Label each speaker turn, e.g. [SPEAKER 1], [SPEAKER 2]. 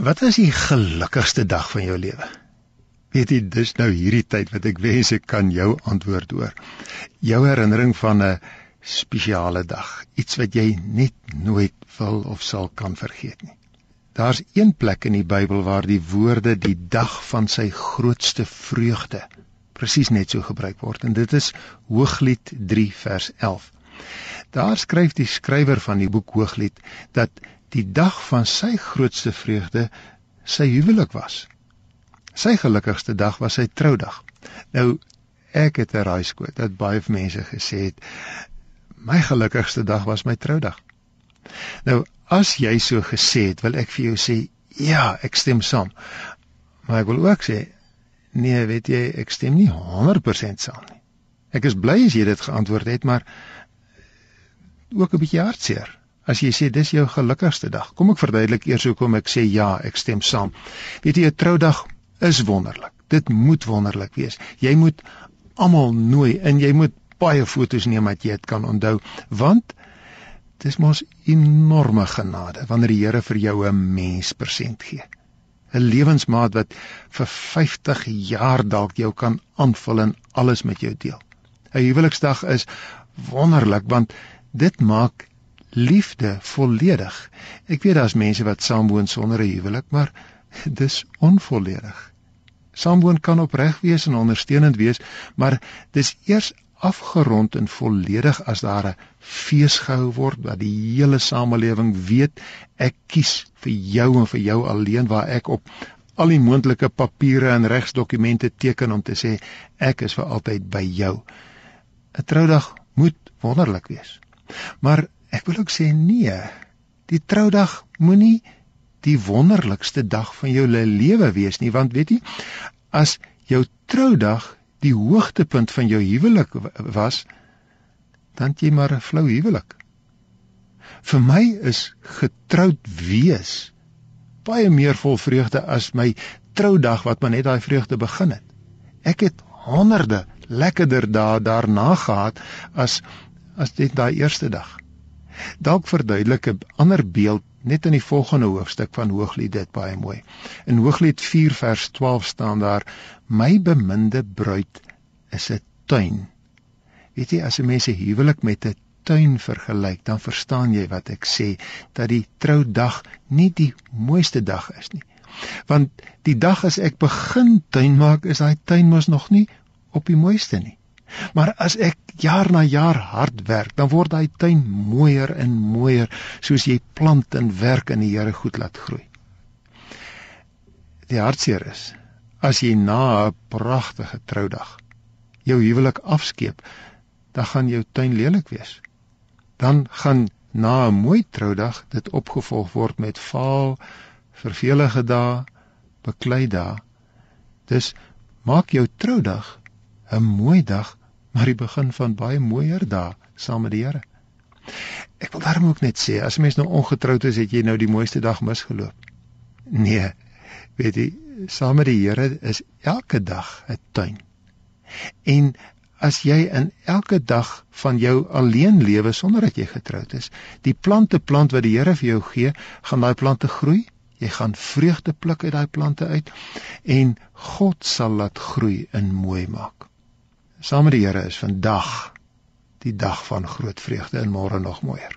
[SPEAKER 1] Wat is die gelukkigste dag van jou lewe? Weet jy, dis nou hierdie tyd wat ek wens ek kan jou antwoord oor. Jou herinnering van 'n spesiale dag, iets wat jy net nooit wil of sal kan vergeet nie. Daar's een plek in die Bybel waar die woorde die dag van sy grootste vreugde presies net so gebruik word en dit is Hooglied 3 vers 11. Daar skryf die skrywer van die boek Hooglied dat die dag van sy grootste vreugde sy huwelik was. Sy gelukkigste dag was sy troudag. Nou ek het 'n raaiskoot dat baie mense gesê het my gelukkigste dag was my troudag. Nou as jy so gesê het, wil ek vir jou sê ja, ek stem saam. Maar ek wil ook sê nee, weet jy, ek stem nie 100% saam nie. Ek is bly as jy dit geantwoord het, maar ook 'n bietjie hartseer as jy sê dis jou gelukkigste dag. Kom ek verduidelik eers hoekom ek sê ja, ek stem saam. Weet jy, 'n troudag is wonderlik. Dit moet wonderlik wees. Jy moet almal nooi en jy moet baie foto's neem wat jy dit kan onthou, want dis mos enorme genade wanneer die Here vir jou 'n mens persent gee. 'n Lewensmaat wat vir 50 jaar dalk jou kan aanvul en alles met jou deel. 'n Huweliksdag is wonderlik want dit maak liefde volledig. Ek weet daar's mense wat saamwoon sonder 'n huwelik, maar dis onvolledig. Saamwoon kan opreg wees en ondersteunend wees, maar dis eers afgerond en volledig as daar 'n fees gehou word wat die hele samelewing weet ek kies vir jou en vir jou alleen waar ek op al die moontlike papiere en regsdokumente teken om te sê ek is vir altyd by jou. 'n Troudag moet wonderlik wees. Maar Ek wil ook sê nee. Die troudag moenie die wonderlikste dag van jou lewe wees nie, want weet jy, as jou troudag die hoogtepunt van jou huwelik was, dan jy maar 'n flou huwelik. Vir my is getroud wees baie meer vol vreugde as my troudag wat maar net daai vreugde begin het. Ek het honderde lekkerder dae daarna gehad as as dit daai eerste dag. Dalk verduidelik 'n ander beeld net in die volgende hoofstuk van Hooglied dit baie mooi. In Hooglied 4 vers 12 staan daar: My beminde bruid is 'n tuin. Weet jy as 'n mens se huwelik met 'n tuin vergelyk, dan verstaan jy wat ek sê dat die troudag nie die mooiste dag is nie. Want die dag as ek begin tuin maak, is daai tuin mos nog nie op die mooiste nie. Maar as ek jaar na jaar hard werk, dan word daai tuin mooier en mooier soos jy plant en werk in die Here goed laat groei. Die hartseer is as jy na 'n pragtige troudag jou huwelik afskeep, dan gaan jou tuin lelik wees. Dan gaan na 'n mooi troudag dit opgevolg word met vaal, vervelige dae, beklei dae. Dis maak jou troudag 'n mooi dag maar die begin van baie mooier dae saam met die Here. Ek wil daarom ook net sê as mens nou ongetroud is, het jy nou die mooiste dag misgeloop. Nee, weet jy, saam met die Here is elke dag 'n tuin. En as jy in elke dag van jou alleen lewe sonder dat jy getroud is, die plante plant wat die Here vir jou gee, gaan daai plante groei. Jy gaan vreugde pluk uit daai plante uit en God sal laat groei en mooi maak saam met die Here is vandag die dag van groot vreugde en môre nog mooier.